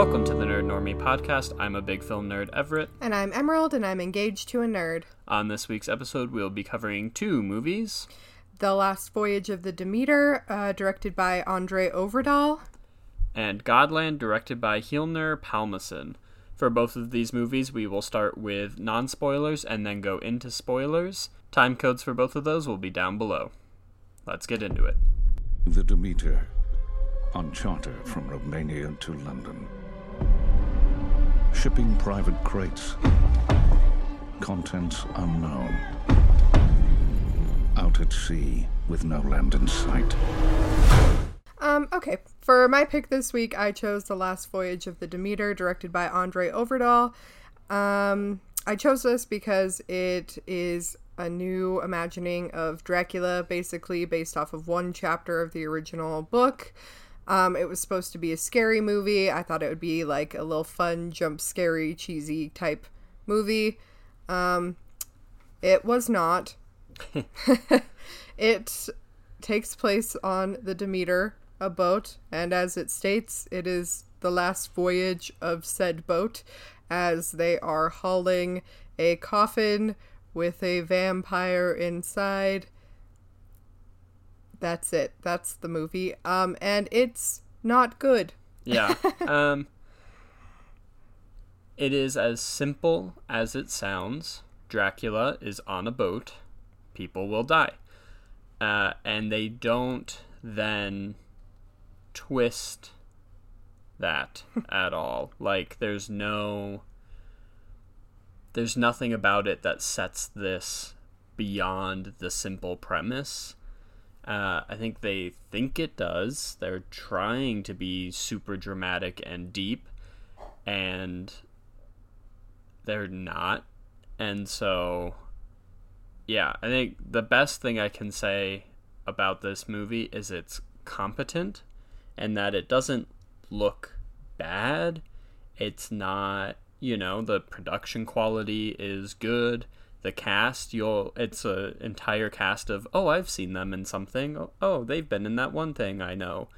Welcome to the Nerd Normie podcast. I'm a big film nerd, Everett. And I'm Emerald, and I'm engaged to a nerd. On this week's episode, we'll be covering two movies The Last Voyage of the Demeter, uh, directed by Andre Øvredal, and Godland, directed by Hlynur Pálmason. For both of these movies, we will start with non spoilers and then go into spoilers. Time codes for both of those will be down below. Let's get into it. The Demeter, on charter from Romania to London. Shipping private crates. Contents unknown. Out at sea with no land in sight. Um, okay. For my pick this week, I chose The Last Voyage of the Demeter, directed by Andre Øvredal. Um, I chose this because it is a new imagining of Dracula, basically based off of one chapter of the original book. Um, it was supposed to be a scary movie. I thought it would be like a little fun, jump scary, cheesy type movie. Um, it was not. it takes place on the Demeter, a boat, and as it states, it is the last voyage of said boat as they are hauling a coffin with a vampire inside. That's it. That's the movie. Um and it's not good. Yeah. um, it is as simple as it sounds. Dracula is on a boat. People will die. Uh, and they don't then twist that at all. Like, there's no. There's nothing about it that sets this beyond the simple premise. Uh, I think they think it does. They're trying to be super dramatic and deep, and they're not. And so, yeah, I think the best thing I can say about this movie is it's competent and that it doesn't look bad. It's not, you know, the production quality is good the cast you'll it's a entire cast of oh i've seen them in something oh, oh they've been in that one thing i know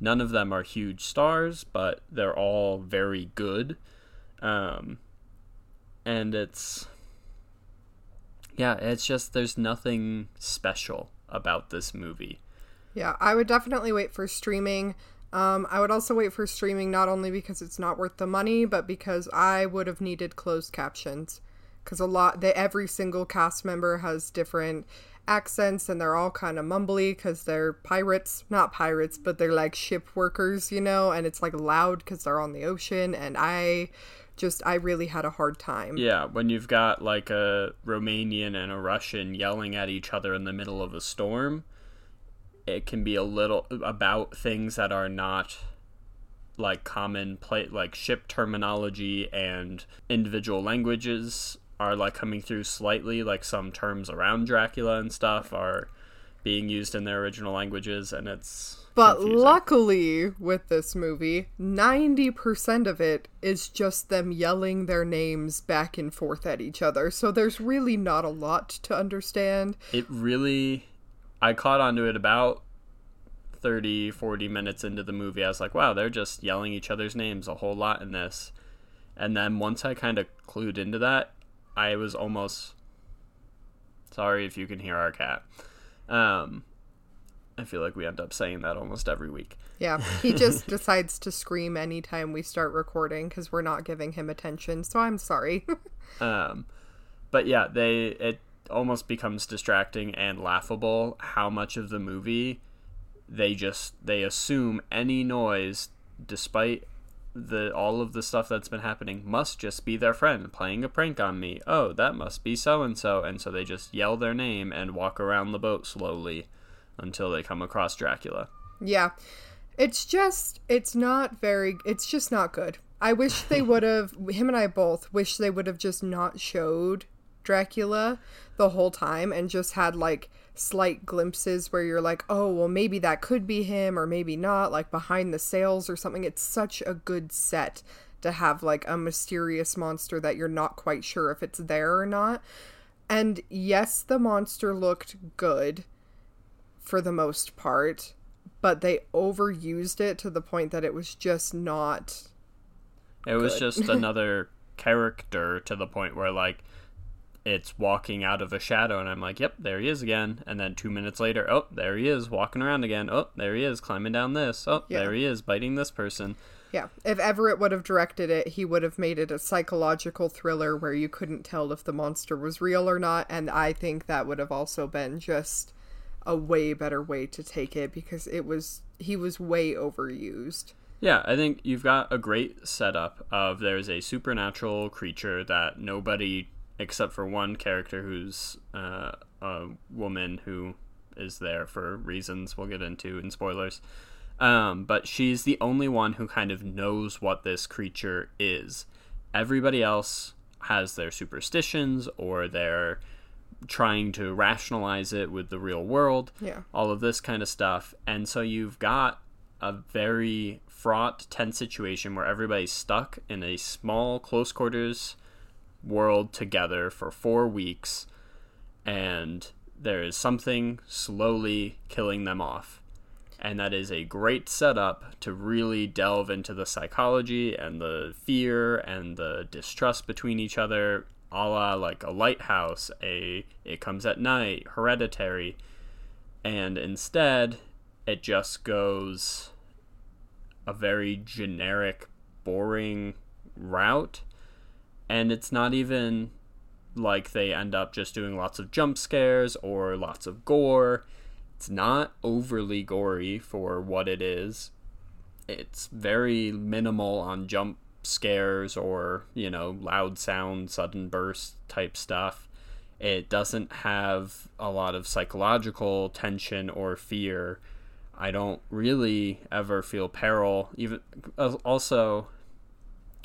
none of them are huge stars but they're all very good um and it's yeah it's just there's nothing special about this movie Yeah, I would definitely wait for streaming. Um, I would also wait for streaming not only because it's not worth the money, but because I would have needed closed captions. Because a lot, they, every single cast member has different accents and they're all kind of mumbly because they're pirates. Not pirates, but they're like ship workers, you know? And it's like loud because they're on the ocean. And I just, I really had a hard time. yeah when you've got like a romanian and a russian yelling at each other in the middle of a storm it can be a little about things that are not like common play like ship terminology and individual languages are like coming through slightly like some terms around dracula and stuff are being used in their original languages and it's But confusing. luckily, with this movie, 90% of it is just them yelling their names back and forth at each other. So there's really not a lot to understand. it really i caught onto it about 30 40 minutes into the movie i was like wow they're just yelling each other's names a whole lot in this and then once i kind of clued into that i was almost sorry if you can hear our cat um i feel like we end up saying that almost every week Yeah, he just decides to scream anytime we start recording because we're not giving him attention. So I'm sorry. um but yeah they it almost becomes distracting and laughable how much of the movie they just they assume any noise despite the all of the stuff that's been happening must just be their friend playing a prank on me oh that must be so and so and so they just yell their name and walk around the boat slowly until they come across dracula Yeah. It's just it's not very it's just not good. I wish they would have him and I both wish they would have just not showed Dracula the whole time and just had like slight glimpses where you're like, "Oh, well maybe that could be him or maybe not," like behind the sails or something. It's such a good set to have like a mysterious monster that you're not quite sure if it's there or not. And yes, the monster looked good for the most part, but they overused it to the point that it was just not It was just another character to the point where like it's walking out of a shadow and I'm like, "Yep, there he is again." And then 2 minutes later, "Oh, there he is walking around again. Oh, there he is climbing down this. Oh, Yeah. there he is biting this person." Yeah. If Everett would have directed it, he would have made it a psychological thriller where you couldn't tell if the monster was real or not. And I think that would have also been just a way better way to take it because it was, he was way overused. Yeah, I think you've got a great setup of there's a supernatural creature that nobody except for one character who's uh, a woman who is there for reasons we'll get into in spoilers. Um, but she's the only one who kind of knows what this creature is. Everybody else has their superstitions or they're trying to rationalize it with the real world Yeah. all of this kind of stuff. And so you've got a very fraught, tense situation where everybody's stuck in a small, close quarters world together for four weeks, and there is something slowly killing them off. And that is a great setup to really delve into the psychology and the fear and the distrust between each other, a la like a lighthouse, a it comes at night, hereditary and instead it just goes a very generic boring route and it's not even like they end up just doing lots of jump scares or lots of gore. It's not overly gory for what it is. It's very minimal on jump scares or you know loud sound sudden burst type stuff. It doesn't have a lot of psychological tension or fear. I don't really ever feel peril. Even uh, also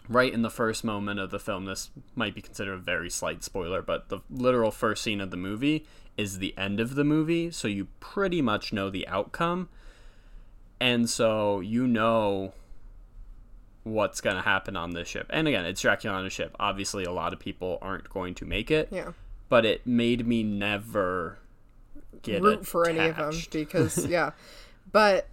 right in the first moment of the film this might be considered a very slight spoiler but the literal first scene of the movie is the end of the movie so you pretty much know the outcome. And so you know what's going to happen on this ship. And again it's dracula on a ship. Obviously a lot of people aren't going to make it. Yeah. but it made me never get root for any of them because yeah. But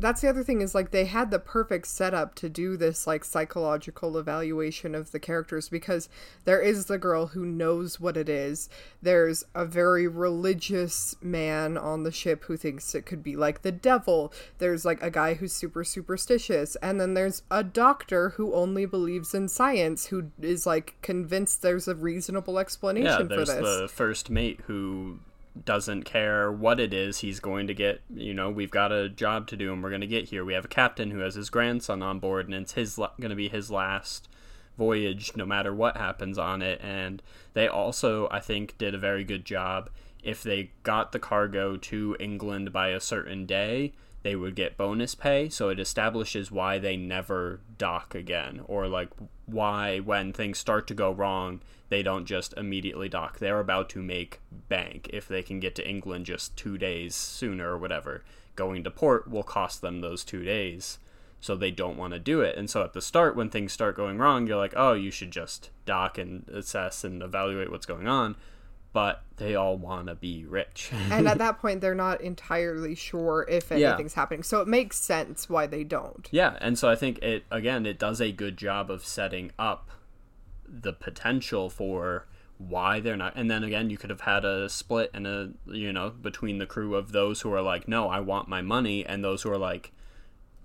that's the other thing is like they had the perfect setup to do this like psychological evaluation of the characters because there is the girl who knows what it is. There's a very religious man on the ship who thinks it could be like the devil. There's like a guy who's super superstitious. And then there's a doctor who only believes in science who is like convinced there's a reasonable yeah explanation for there's this. the first mate who doesn't care what it is he's going to get you know we've got a job to do and we're going to get here. We have a captain who has his grandson on board and it's his going to be his last voyage no matter what happens on it. And they also i think did a very good job. If they got the cargo to england by a certain day they would get bonus pay. So it establishes why they never dock again or like why when things start to go wrong they don't just immediately dock. They're about to make bank. If they can get to england just two days sooner or whatever going to port will cost them those two days. So they don't want to do it. And so at the start when things start going wrong you're like oh you should just dock and assess and evaluate what's going on. But they all want to be rich. And at that point they're not entirely sure if Yeah. anything's happening. So it makes sense why they don't. Yeah, and so I think it again it does a good job of setting up the potential for why they're not and then again you could have had a split and a you know between the crew of those who are like no I want my money and those who are like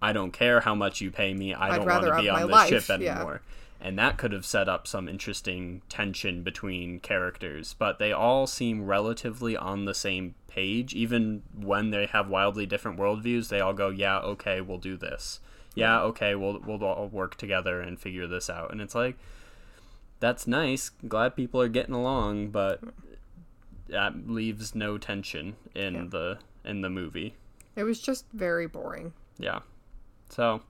I don't care how much you pay me I I'd don't want to be on this ship life, yeah. anymore. And that could have set up some interesting tension between characters, but they all seem relatively on the same page. Even when they have wildly different worldviews, they all go, "Yeah, okay, we'll do this. Yeah, okay, we'll we'll all work together and figure this out." And it's like, that's nice. Glad people are getting along, but that leaves no tension in Yeah. the in the movie. it was just very boring Yeah. So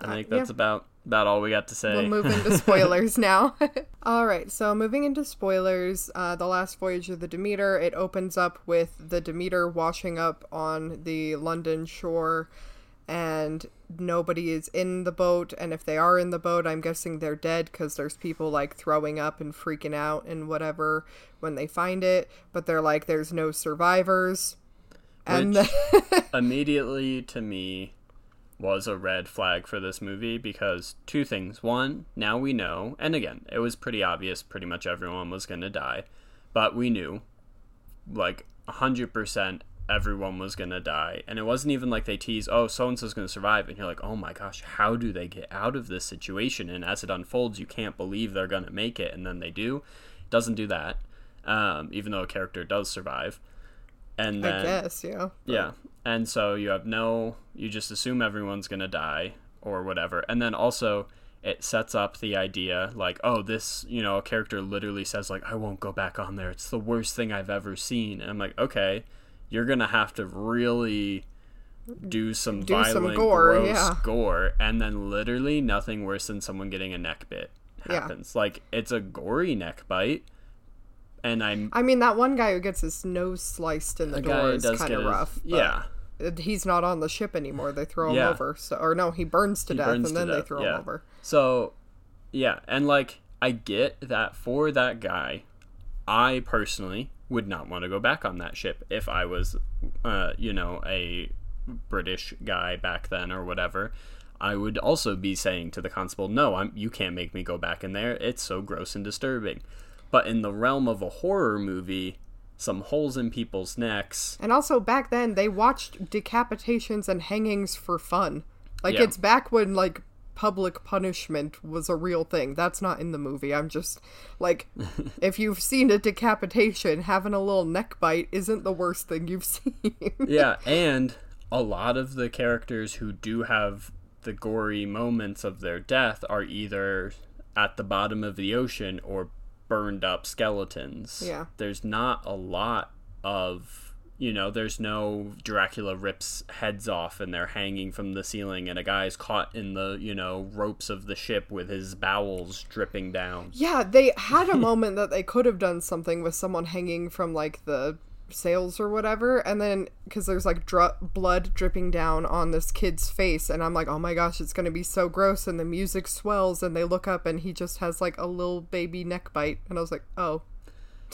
I Uh, think that's yeah. about about all we got to say. we'll move into spoilers now all right so moving into spoilers uh, the last voyage of the demeter it opens up with the demeter washing up on the london shore and nobody is in the boat and if they are in the boat i'm guessing they're dead because there's people like throwing up and freaking out and whatever when they find it but they're like there's no survivors and then, Immediately to me was a red flag for this movie because two things. One, now we know, and again, it was pretty obvious pretty much everyone was going to die, but we knew like 100% everyone was going to die. And it wasn't even like they tease, oh, so and so's going to survive. And you're like, oh my gosh, how do they get out of this situation? And as it unfolds, you can't believe they're going to make it. And then they do. It doesn't do that, um, even though a character does survive. And then, I guess, yeah. yeah. And so you have no, you just assume everyone's going to die or whatever. And then also, it sets up the idea like, oh, this, you know, a character literally says, like, I won't go back on there. It's the worst thing I've ever seen. And I'm like, okay, you're going to have to really do some Do some violent, gore, gross yeah. gore. And then literally nothing worse than someone getting a neck bit Yeah. happens. Like, it's a gory neck bite. And I'm. I mean, that one guy who gets his nose sliced in the, the door is kind of rough. but Yeah. He's not on the ship anymore. They throw him Yeah. over. So, or no, he burns to He death burns and to then they throw yeah. him over. So, yeah, and like I get that for that guy, I personally would not want to go back on that ship if I was, uh, you know, a British guy back then or whatever. I would also be saying to the constable, "No, I'm. You can't make me go back in there. It's so gross and disturbing." But in the realm of a horror movie, some holes in people's necks. And also back then they watched decapitations and hangings for fun. Like Yeah. it's back when like public punishment was a real thing. That's not in the movie. I'm just like if you've seen a decapitation, having a little neck bite isn't the worst thing you've seen. yeah, and a lot of the characters who do have the gory moments of their death are either at the bottom of the ocean or burned up skeletons. Yeah. There's not a lot of you know, there's no Dracula rips heads off and they're hanging from the ceiling and a guy's caught in the, you know, ropes of the ship with his bowels dripping down. yeah, they had a moment that they could have done something with someone hanging from like the sails or whatever and then because there's like dr- blood dripping down on this kid's face and i'm like oh my gosh it's going to be so gross and the music swells and they look up and he just has like a little baby neck bite and i was like oh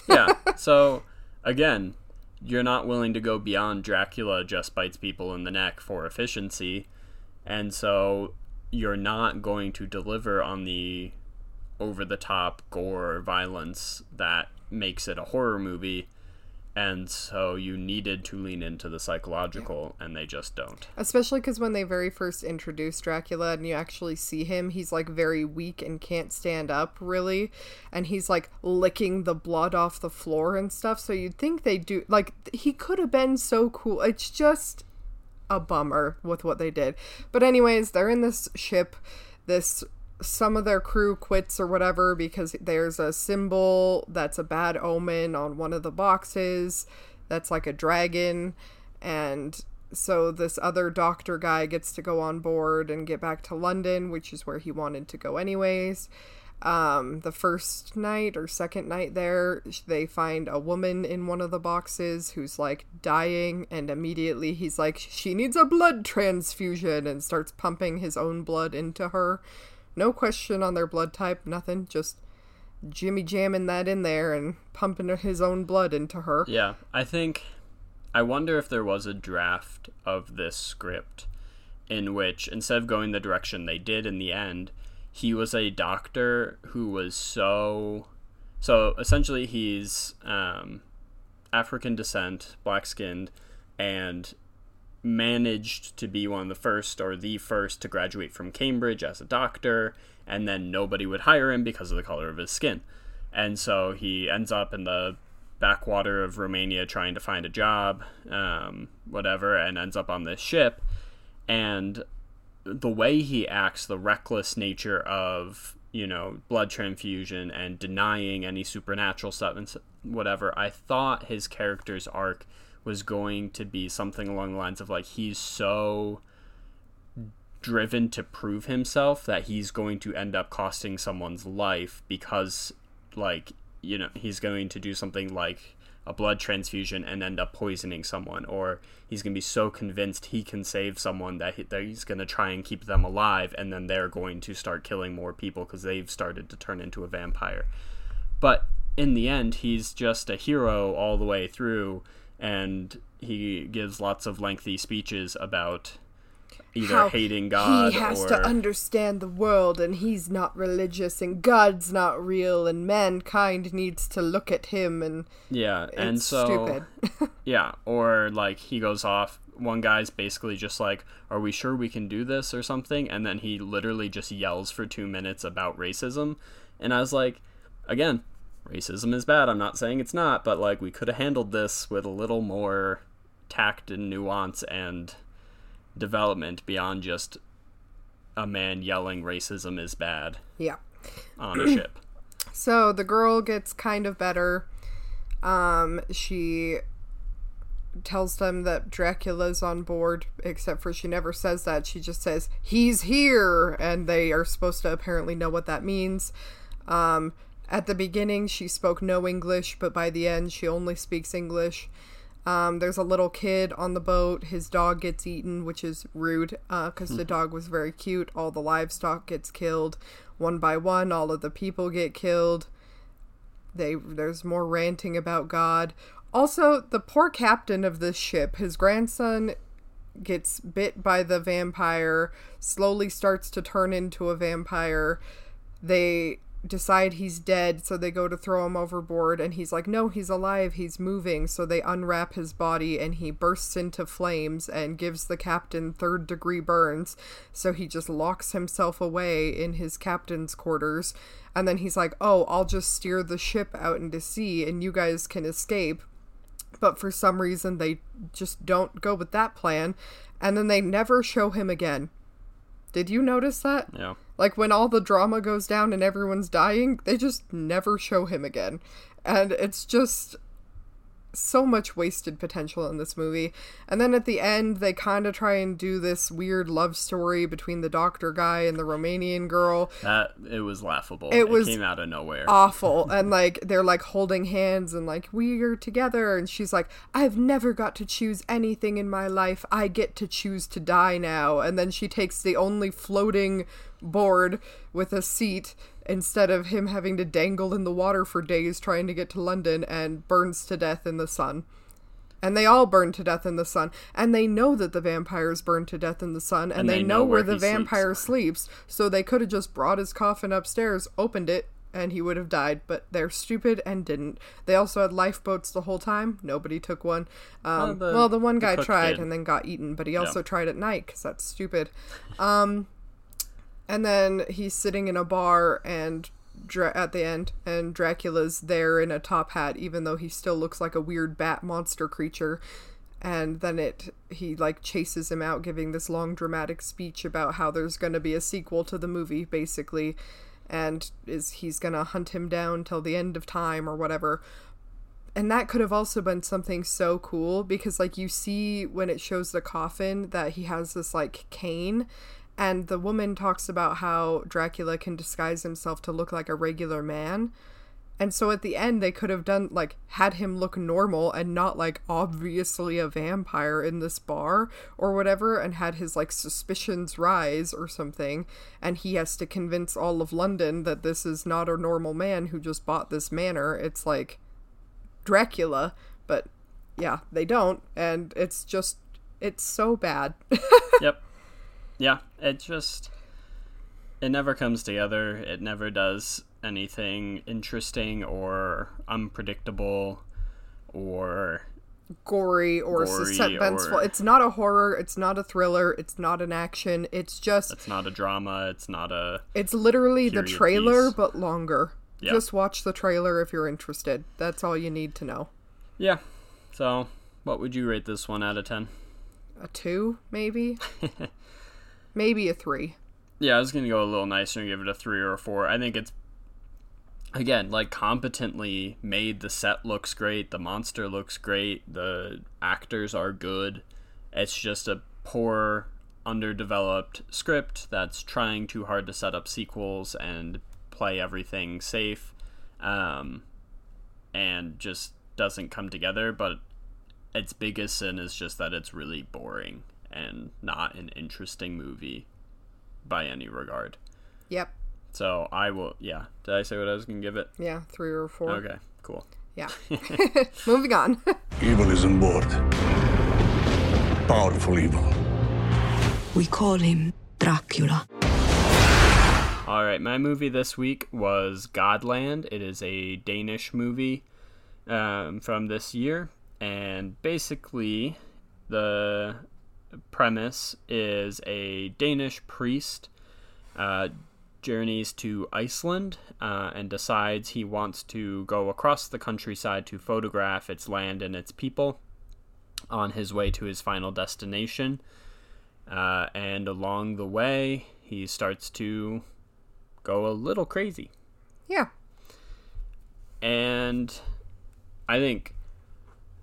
yeah. So again, you're not willing to go beyond Dracula just bites people in the neck for efficiency, and so you're not going to deliver on the over the top gore or violence that makes it a horror movie. And so you needed to lean into the psychological, and they just don't. especially because when they very first introduce dracula and you actually see him he's like very weak and can't stand up really. And he's like licking the blood off the floor and stuff. So you'd think they do like he could have been so cool. It's just a bummer with what they did. But anyways they're in this ship this some of their crew quits or whatever because there's a symbol that's a bad omen on one of the boxes that's like a dragon and so this other doctor guy gets to go on board and get back to London, which is where he wanted to go anyways. Um, the first night or second night there, they find a woman in one of the boxes who's like dying, and immediately he's like, she needs a blood transfusion, and starts pumping his own blood into her. No question on their blood type, nothing, just Jimmy jamming that in there and pumping his own blood into her. Yeah, I think. I wonder if there was a draft of this script in which, instead of going the direction they did in the end, he was a doctor who was so. So essentially, he's um, African descent, black skinned, and managed to be one of the first or the first to graduate from Cambridge as a doctor, and then nobody would hire him because of the color of his skin. And so he ends up in the backwater of Romania trying to find a job, um, whatever, and ends up on this ship. And the way he acts, the reckless nature of, you know, blood transfusion and denying any supernatural stuff and whatever, I thought his character's arc was going to be something along the lines of like he's so driven to prove himself that he's going to end up costing someone's life because like you know he's going to do something like a blood transfusion and end up poisoning someone or he's going to be so convinced he can save someone that, he, that he's going to try and keep them alive and then they're going to start killing more people because they've started to turn into a vampire. But in the end he's just a hero all the way through and he gives lots of lengthy speeches about either how hating God he has or to understand the world and he's not religious and God's not real and mankind needs to look at him and yeah, and so stupid. yeah, or like he goes off. One guy's basically just like, "Are we sure we can do this?" or something, and then he literally just yells for two minutes about racism, and I was like, again, racism is bad. I'm not saying it's not, but like we could have handled this with a little more tact and nuance and development beyond just a man yelling racism is bad yeah. on a ship. So the girl gets kind of better. Um, she tells them that Dracula's on board, except for she never says that. She just says, he's here! And they are supposed to apparently know what that means. Um, at the beginning, she spoke no English, but by the end, she only speaks English. Um, there's a little kid on the boat. His dog gets eaten, which is rude because the dog was very cute. All the livestock gets killed one by one. All of the people get killed. They there's more ranting about God. Also, the poor captain of this ship, his grandson gets bit by the vampire, slowly starts to turn into a vampire. They decide he's dead, so they go to throw him overboard, and he's like, No, he's alive, he's moving. So they unwrap his body, and he bursts into flames and gives the captain third degree burns. So he just locks himself away in his captain's quarters. And then he's like, Oh, I'll just steer the ship out into sea, and you guys can escape but for some reason they just don't go with that plan and then they never show him again did you notice that Yeah. Like when all the drama goes down and everyone's dying they just never show him again. And it's just so much wasted potential in this movie. And then at the end they kind of try and do this weird love story between the doctor guy and the romanian girl. That it was laughable. It was came out of nowhere. awful. And like they're like holding hands and like we are together. And she's like i've never got to choose anything in my life. I get to choose to die now. And then she takes the only floating board with a seat instead of him having to dangle in the water for days trying to get to london and burns to death in the sun. And they all burn to death in the sun. And they know that the vampires burn to death in the sun and, they, know, where the he sleeps. vampire sleeps. So they could have just brought his coffin upstairs opened it and he would have died. But they're stupid and didn't. They also had lifeboats the whole time. Nobody took one. Um, Well, well, the- the, one guy cook tried did. and then got eaten but he also Yeah. tried at night because that's stupid. Um, and then he's sitting in a bar and Dra- at the end and Dracula's there in a top hat even though he still looks like a weird bat monster creature. And then it he like chases him out giving this long dramatic speech about how there's going to be a sequel to the movie basically. And is he's going to hunt him down till the end of time or whatever. And that could have also been something so cool because like you see when it shows the coffin that he has this like cane and the woman talks about how Dracula can disguise himself to look like a regular man. And so at the end they could have done like had him look normal and not like obviously a vampire in this bar or whatever and had his like suspicions rise or something and he has to convince all of London that this is not a normal man who just bought this manor. It's like Dracula, but yeah, they don't and it's just it's so bad. yep. Yeah, it just it never comes together. It never does anything interesting or unpredictable or gory or Gory suspenseful. or- It's not a horror, it's not a thriller, it's not an action. It's just it's not a drama, it's not a it's literally the trailer piece. but longer. Yeah. Just watch the trailer if you're interested. That's all you need to know. Yeah. So, what would you rate this one out of 10? A 2 maybe? maybe a 3. Yeah, I was to go a little nicer and give it a 3 or a 4. I think it's again, like competently made. The set looks great, the monster looks great, the actors are good. It's just a poor underdeveloped script that's trying too hard to set up sequels and play everything safe. Um and just doesn't come together, but its biggest sin is just that it's really boring and not an interesting movie by any regard. Yep. So I will, yeah. Did I say what I was gonna give it? Yeah, 3 or 4. Okay, cool. Yeah. Moving on. Evil is on board. Powerful evil. We call him Dracula. All right, my movie this week was Godland. It is a Danish movie um, from this year, and basically, the premise is a Danish priest uh, journeys to Iceland uh, and decides he wants to go across the countryside to photograph its land and its people on his way to his final destination. Uh, and along the way, he starts to go a little crazy. Yeah. And I think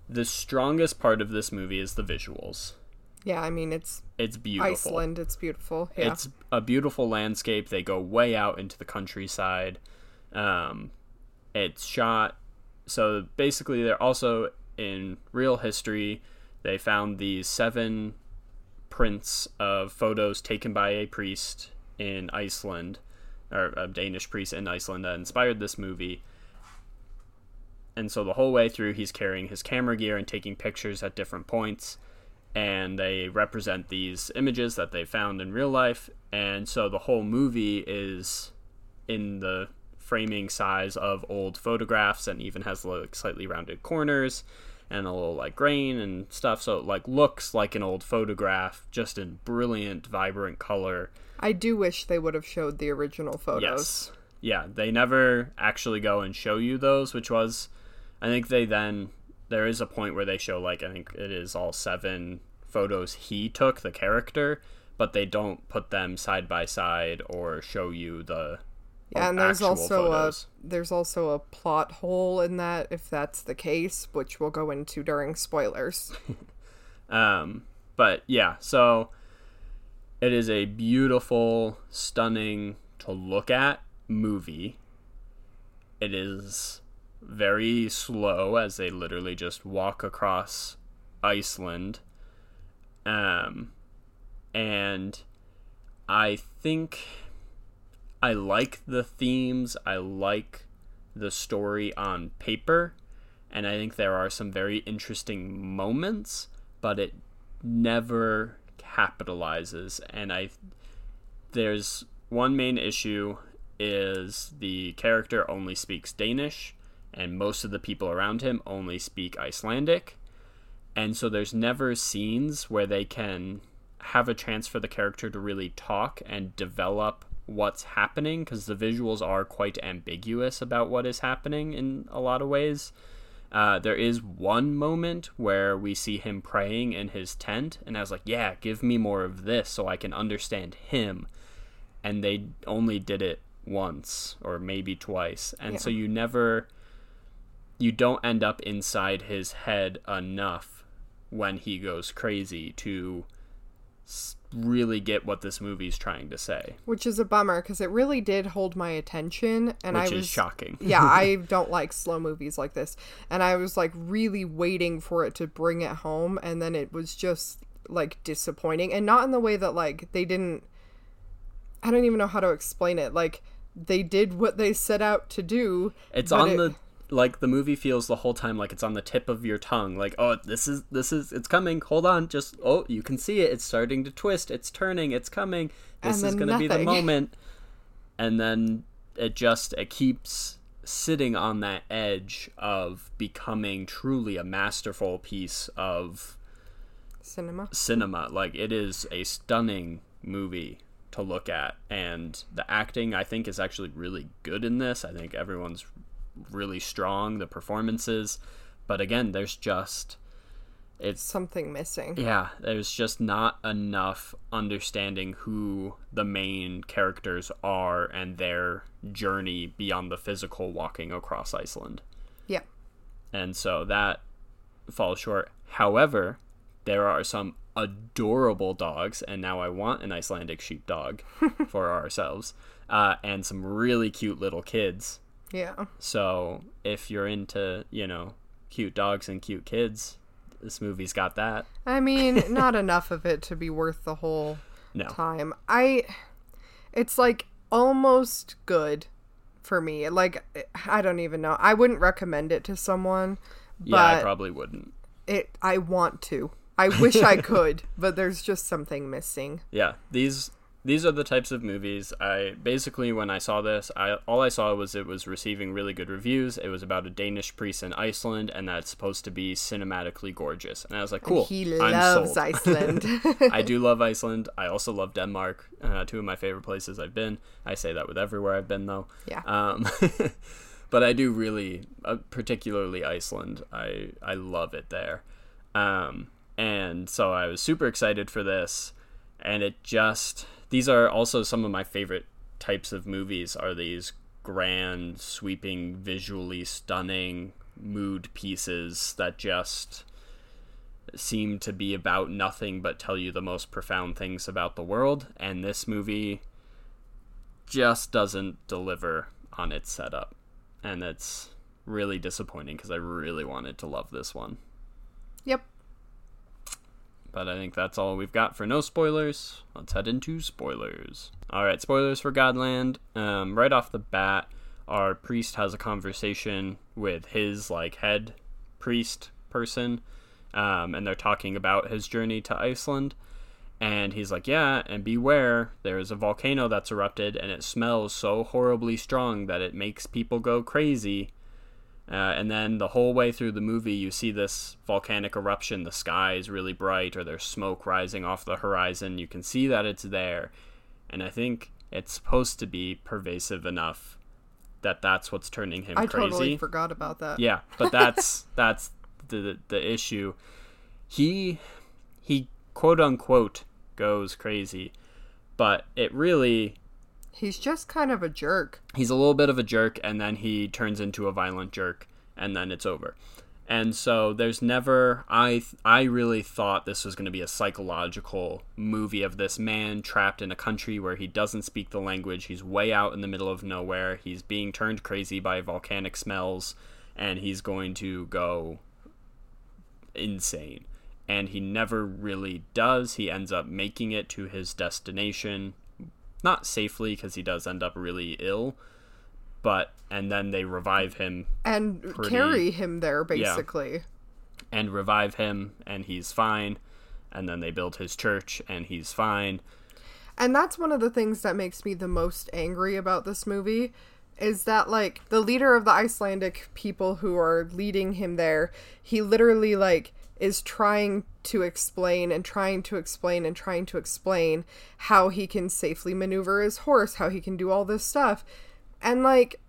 the strongest part of this movie is the visuals. Yeah, I mean it's It's beautiful. Iceland, it's beautiful. Yeah. It's a beautiful landscape. They go way out into the countryside. Um, it's shot. So basically, they're also in real history. They found these seven prints of photos taken by a priest in Iceland, or a Danish priest in Iceland that inspired this movie. And so the whole way through, he's carrying his camera gear and taking pictures at different points and they represent these images that they found in real life and so the whole movie is in the framing size of old photographs and even has like slightly rounded corners and a little like grain and stuff so it like looks like an old photograph just in brilliant vibrant color I do wish they would have showed the original photos. Yes. Yeah, they never actually go and show you those, which was I think they then there is a point where they show like I think it is all seven photos he took, the character, but they don't put them side by side or show you the Yeah, and there's also photos. a there's also a plot hole in that if that's the case, which we'll go into during spoilers. Um, but yeah, so it is a beautiful, stunning to look at movie. It is very slow as they literally just walk across Iceland. Um, and I think I like the themes. I like the story on paper, and I think there are some very interesting moments, but it never capitalizes. And I there's one main issue is the character only speaks Danish, and most of the people around him only speak Icelandic. And so there's never scenes where they can have a chance for the character to really talk and develop what's happening because the visuals are quite ambiguous about what is happening in a lot of ways. Uh, there is one moment where we see him praying in his tent, and I was like, yeah, give me more of this so I can understand him. And they only did it once or maybe twice. And so you never, you don't end up inside his head enough when he goes crazy to really get what this movie's trying to say, Which is a bummer because it really did hold my attention and which I was is shocking. yeah, I don't like slow movies like this. And I was like really waiting for it to bring it home and then it was just like disappointing and not in the way that like they didn't I don't even know how to explain it. Like they did what they set out to do. It's on it- the like the movie feels the whole time like it's on the tip of your tongue. Like, oh, this is this is it's coming. Hold on, just oh, you can see it. It's starting to twist. It's turning. It's coming. This is going to be the moment. And then it just it keeps sitting on that edge of becoming truly a masterful piece of cinema. cinema. Like it is a stunning movie to look at, and the acting I think is actually really good in this. I think everyone's really strong. The performances, but again, there's just it's Something missing. yeah, there's just not enough understanding who the main characters are and their journey beyond the physical walking across Iceland Yeah. and so that falls short. However, there are some adorable dogs, and now I want an Icelandic sheepdog for ourselves, uh, and some really cute little kids. Yeah. So if you're into, you know, cute dogs and cute kids, this movie's got that. I mean, not enough of it to be worth the whole No, time. I it's like almost good for me. Like I don't even know. I wouldn't recommend it to someone, but yeah, I probably wouldn't. it I want to. I wish I could, but there's just something missing. Yeah, these these are the types of movies I basically when I saw this, I all I saw was it was receiving really good reviews. It was about a Danish priest in Iceland and that's supposed to be cinematically gorgeous. And I was like, cool. He loves. Iceland. I do love Iceland. I also love Denmark. Uh, two of my favorite places I've been. I say that with everywhere I've been though. Yeah. Um, but I do really, uh, particularly Iceland. I I love it there. Um, and so I was super excited for this, and it just these are also some of my favorite types of movies. Are these grand, sweeping, visually stunning mood pieces that just seem to be about nothing but tell you the most profound things about the world and this movie just doesn't deliver on its setup and it's really disappointing because i really wanted to love this one yep. But i think that's all we've got for no spoilers. Let's head into spoilers. All right spoilers for godland. Um, right off the bat our priest has a conversation with his like head priest person um, and they're talking about his journey to iceland. And he's like yeah and beware there is a volcano that's erupted and it smells so horribly strong that it makes people go crazy uh, and then the whole way through the movie, you see this volcanic eruption. The sky is really bright, or there's smoke rising off the horizon. You can see that it's there. And I think it's supposed to be pervasive enough that that's what's turning him I crazy. totally forgot about that. Yeah, but that's that's the the issue. He he quote unquote goes crazy, but it really He's just kind of a jerk. he's a little bit of a jerk and then he turns into a violent jerk and then it's over and so there's never i i really thought this was going to be a psychological movie of this man trapped in a country where he doesn't speak the language he's way out in the middle of nowhere he's being turned crazy by volcanic smells and he's going to go insane and he never really does he ends up making it to his destination not safely because he does end up really ill but and then they revive him And Pretty- carry him there, basically. and revive him and he's fine. And then they build his church and he's fine. And that's one of the things that makes me the most angry about this movie is that like the leader of the Icelandic people who are leading him there, he literally like is trying to explain and trying to explain and trying to explain how he can safely maneuver his horse, how he can do all this stuff. And like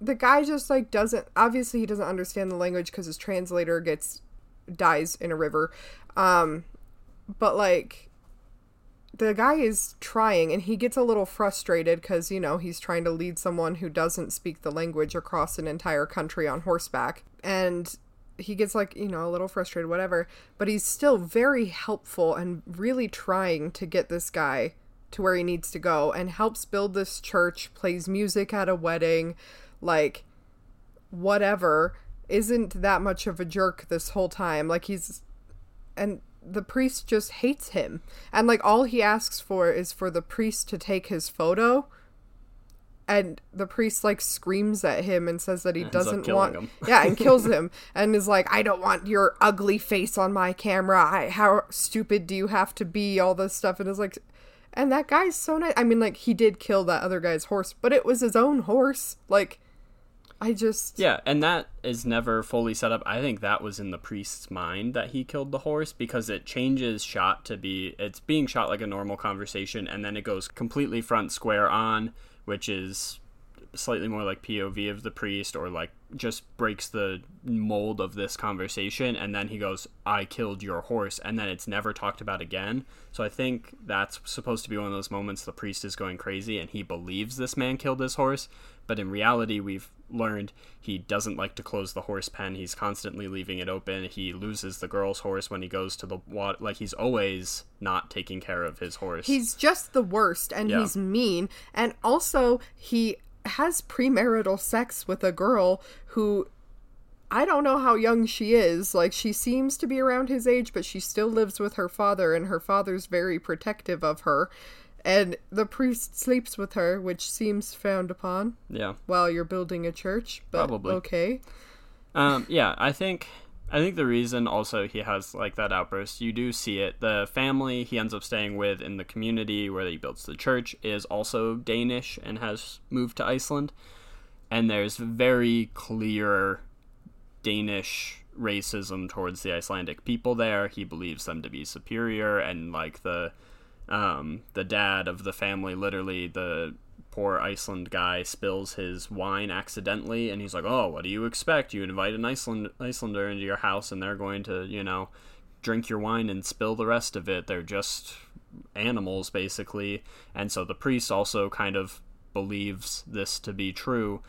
the guy just like doesn't obviously he doesn't understand the language cuz his translator gets dies in a river. Um but like the guy is trying and he gets a little frustrated because you know he's trying to lead someone who doesn't speak the language across an entire country on horseback and he gets like you know a little frustrated whatever but he's still very helpful and really trying to get this guy to where he needs to go and helps build this church plays music at a wedding like whatever isn't that much of a jerk this whole time. Like he's and the priest just hates him. And like all he asks for is for the priest to take his photo and the priest like screams at him and says that he doesn't want him. yeah and kills him and is like i don't want your ugly face on my camera. I, how stupid do you have to be? All this stuff. And is like and that guy's so nice. I mean like he did kill that other guy's horse but it was his own horse. Like i just yeah and that is never fully set up. I think that was in the priest's mind that he killed the horse because it changes shot to be it's being shot like a normal conversation and then it goes completely front square on which is slightly more like POV of the priest or like just breaks the mold of this conversation and then he goes I killed your horse and then it's never talked about again. So I think that's supposed to be one of those moments the priest is going crazy and he believes this man killed his horse, but in reality we've learned he doesn't like to close the horse pen. He's constantly leaving it open. He loses the girl's horse when he goes to the water like he's always not taking care of his horse. He's just the worst and Yeah. he's mean. And also, he has premarital sex with a girl who I don't know how young she is. Like, she seems to be around his age, but she still lives with her father, and her father's very protective of her. And the priest sleeps with her, which seems frowned upon yeah. while you're building a church. But Probably. okay. Um, yeah, I think I think the reason also he has like that outburst, you do see it. The family he ends up staying with in the community where he builds the church is also Danish and has moved to Iceland. And there's very clear Danish racism towards the Icelandic people there. He believes them to be superior and like the um the dad of the family literally the poor Iceland guy spills his wine accidentally and he's like, "Oh, what do you expect? You invite an Iceland Icelander into your house and they're going to, you know, drink your wine and spill the rest of it. They're just animals basically." And so the priest also kind of believes this to be true.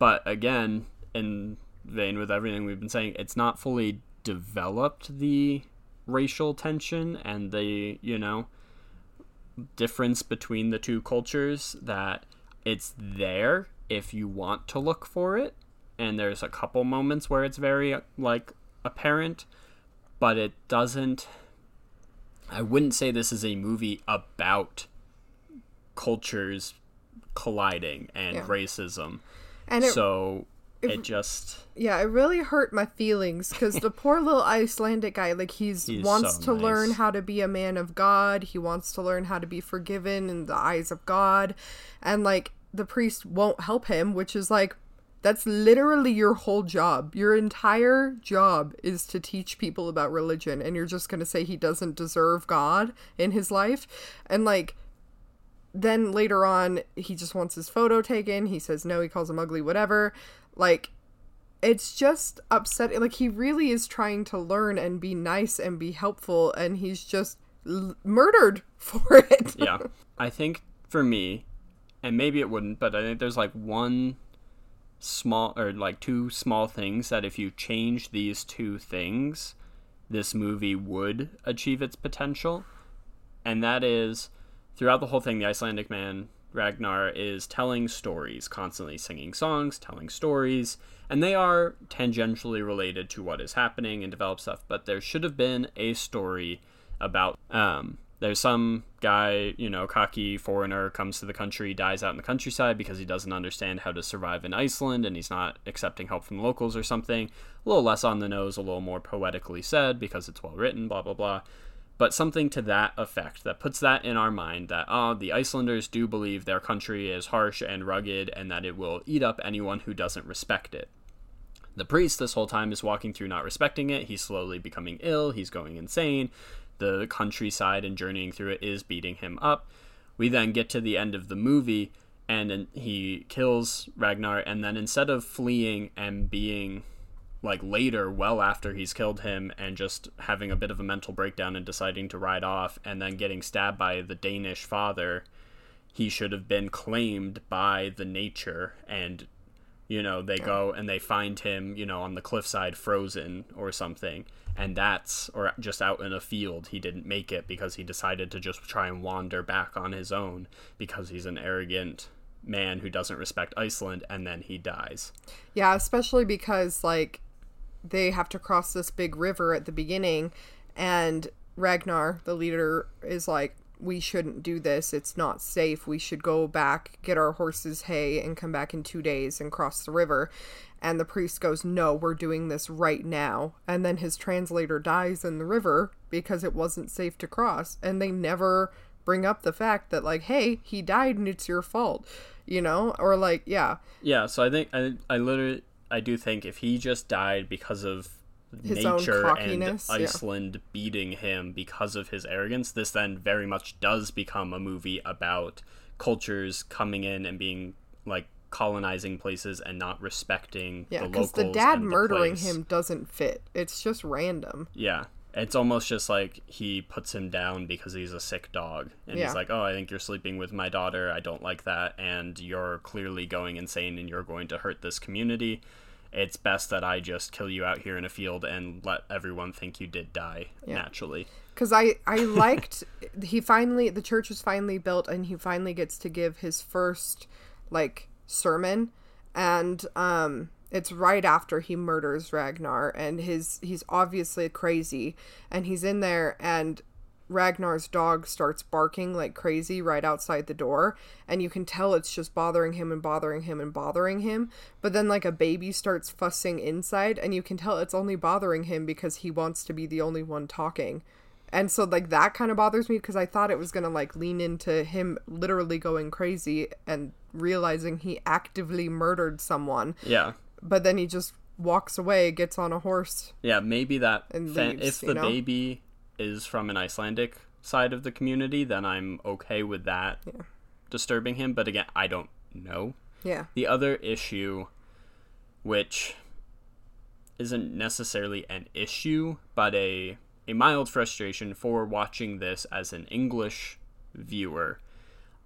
But again, in vein with everything we've been saying, it's not fully developed the racial tension and the, you know, difference between the two cultures that it's there if you want to look for it and there's a couple moments where it's very like apparent but it doesn't I wouldn't say this is a movie about cultures colliding and Yeah. racism. And it, so it just yeah, it really hurt my feelings because the poor little Icelandic guy, like he's wants so to learn how to be a man of God. He wants to learn how to be forgiven in the eyes of God, and like the priest won't help him, which is like that's literally your whole job. Your entire job is to teach people about religion, and you're just gonna say he doesn't deserve God in his life, and like then later on he just wants his photo taken. He says no he calls him ugly whatever like it's just upsetting like he really is trying to learn and be nice and be helpful and he's just l- murdered for it yeah. I think for me, and maybe it wouldn't, but I think there's like one small or like two small things that if you change these two things, this movie would achieve its potential. And that is throughout the whole thing, the Icelandic man, Ragnar, is telling stories, constantly singing songs, telling stories, and they are tangentially related to what is happening and develop stuff, but there should have been a story about um there's some guy, you know, cocky foreigner comes to the country, dies out in the countryside because he doesn't understand how to survive in Iceland and he's not accepting help from the locals or something. A little less on the nose, a little more poetically said because it's well written, blah blah blah but something to that effect that puts that in our mind that oh the Icelanders do believe their country is harsh and rugged and that it will eat up anyone who doesn't respect it. The priest this whole time is walking through not respecting it. He's slowly becoming ill, he's going insane. The countryside and journeying through it is beating him up. We then get to the end of the movie and he kills Ragnar and then instead of fleeing and being like later, well after he's killed him, and just having a bit of a mental breakdown and deciding to ride off, and then getting stabbed by the Danish father, he should have been claimed by the nature. And, you know, they go and they find him, you know, on the cliffside frozen or something. And that's, or just out in a field, he didn't make it because he decided to just try and wander back on his own because he's an arrogant man who doesn't respect Iceland, and then he dies. Yeah, especially because like they have to cross this big river at the beginning and Ragnar, the leader, is like we shouldn't do this. It's not safe. We should go back, get our horses hay and come back in 2 days and cross the river. And the priest goes, "No, we're doing this right now." And then his translator dies in the river because it wasn't safe to cross, and they never bring up the fact that like, "Hey, he died and it's your fault." You know? Or like, yeah. Yeah, so I think I I literally I do think if he just died because of His nature and cockiness, yeah. Iceland beating him because of his arrogance, this then very much does become a movie about cultures coming in and being like colonizing places and not respecting Yeah, the because locals. the dad the murdering place. him doesn't fit. It's just random. Yeah. It's almost just like he puts him down because he's a sick dog. And Yeah. he's like, Oh, I think you're sleeping with my daughter. I don't like that. And you're clearly going insane and you're going to hurt this community. It's best that I just kill you out here in a field and let everyone think you did die naturally. Because I I liked he finally the church was finally built and he finally gets to give his first like sermon, and um it's right after he murders Ragnar and his he's obviously crazy and he's in there and Ragnar's dog starts barking like crazy right outside the door, and you can tell it's just bothering him and bothering him and bothering him. But then, like, a baby starts fussing inside, and you can tell it's only bothering him because he wants to be the only one talking. And so, like, that kind of bothers me because I thought it was gonna, like, lean into him literally going crazy and realizing he actively murdered someone. Yeah. But then he just walks away, gets on a horse. Yeah, maybe that And fa- leaves, if you the know? baby is from an Icelandic side of the community, then I'm okay with that disturbing him. But again, I don't know. Yeah. The other issue, which isn't necessarily an issue, but a a mild frustration for watching this as an English viewer.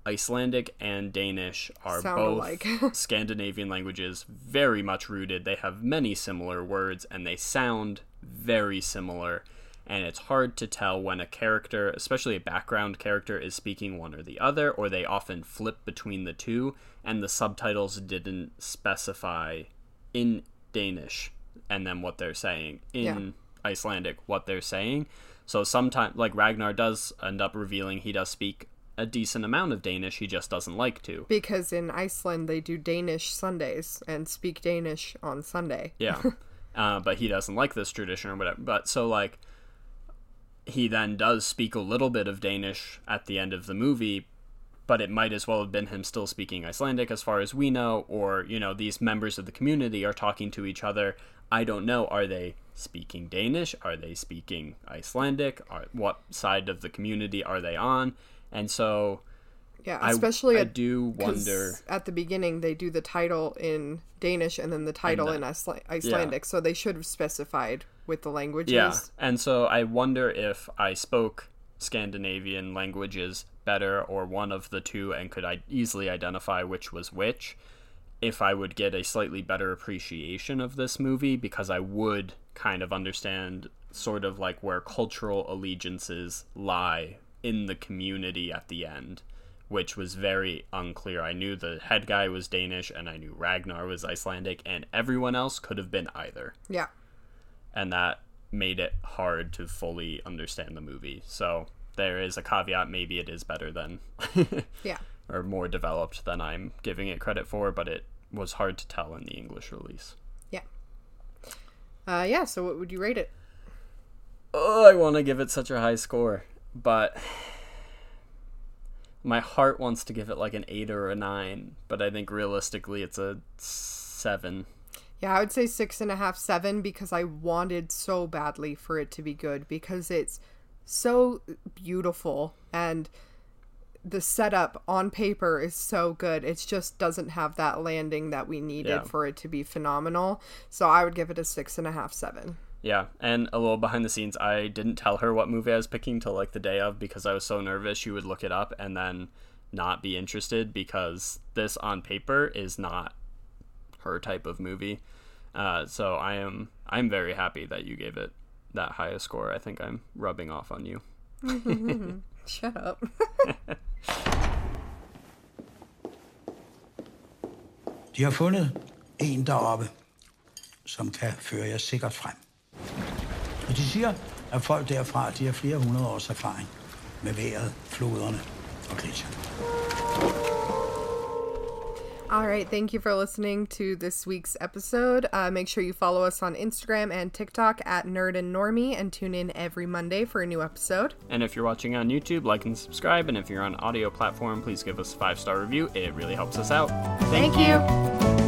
Icelandic and Danish are Sound both. Scandinavian languages, very much rooted. They have many similar words and they sound very similar. And it's hard to tell when a character, especially a background character, is speaking one or the other, or they often flip between the two, and the subtitles didn't specify in Danish and then what they're saying in Yeah. Icelandic what they're saying. So sometimes, like Ragnar does end up revealing he does speak a decent amount of Danish, he just doesn't like to. Because in Iceland they do Danish Sundays and speak Danish on Sunday. Yeah. uh, but he doesn't like this tradition or whatever. But so, like, he then does speak a little bit of Danish at the end of the movie, but it might as well have been him still speaking Icelandic as far as we know, or, you know, these members of the community are talking to each other. I don't know. Are they speaking Danish? Are they speaking Icelandic? Are, what side of the community are they on? And so Yeah, especially I at, do 'cause wonder. at the beginning they do the title in Danish and then the title the- in Iceland- Icelandic, so they should have specified with the languages. Yeah, and so I wonder if I spoke Scandinavian languages better or one of the two and could I easily identify which was which, if I would get a slightly better appreciation of this movie because I would kind of understand sort of like where cultural allegiances lie in the community at the end. Which was very unclear. I knew the head guy was Danish and I knew Ragnar was Icelandic, and everyone else could have been either Yeah. and that made it hard to fully understand the movie. So there is a caveat. Maybe it is better than, Yeah. or more developed than I'm giving it credit for, but it was hard to tell in the English release. Yeah. Uh, yeah, so what would you rate it? Oh, I want to give it such a high score, but my heart wants to give it like an eight or a nine, but I think realistically it's a seven. Yeah, I would say six and a half, seven, because I wanted so badly for it to be good because it's so beautiful and the setup on paper is so good. It just doesn't have that landing that we needed Yeah. for it to be phenomenal. So I would give it a six and a half, seven. Yeah, and a little behind the scenes, I didn't tell her what movie I was picking till like the day of because I was so nervous she would look it up and then not be interested because this on paper is not her type of movie. Uh, so I am I'm very happy that you gave it that high a score. I think I'm rubbing off on you. Shut up. De har fundet en deroppe, som kan føre jer sikkert frem. Og de siger, at folk derfra de har flere hundrede års erfaring med vejret, floderne og gletsjerne. All right, thank you for listening to this week's episode. Uh, make sure you follow us on Instagram and TikTok at Nerd and Normie and tune in every Monday for a new episode. And if you're watching on YouTube, like and subscribe. And if you're on audio platform, please give us a five star review. It really helps us out. Thank you.